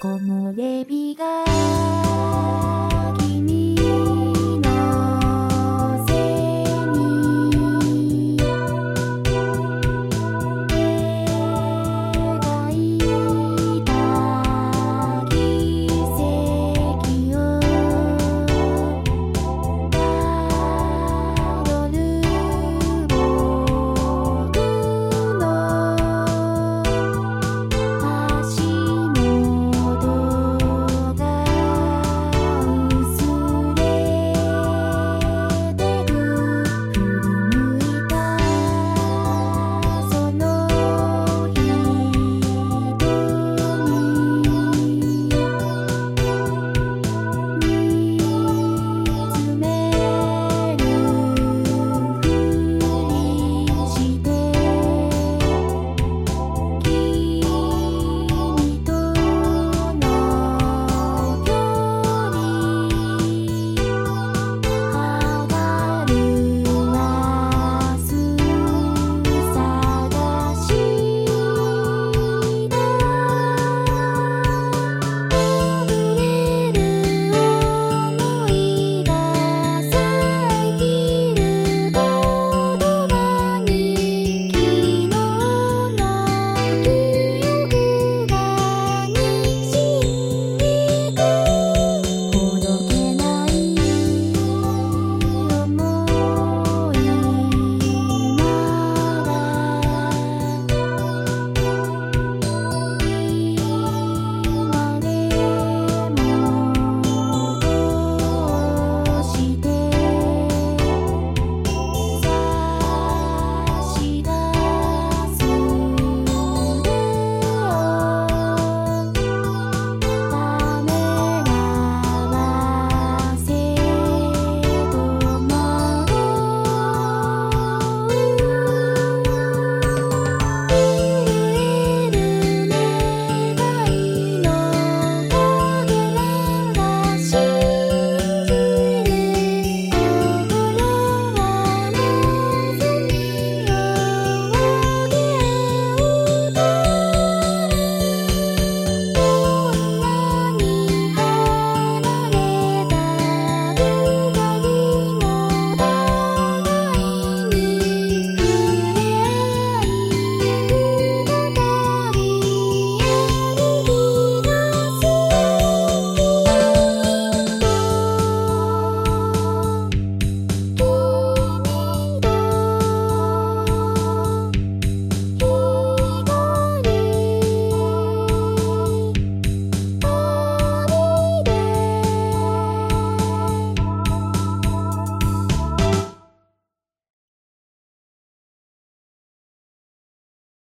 木漏れ日が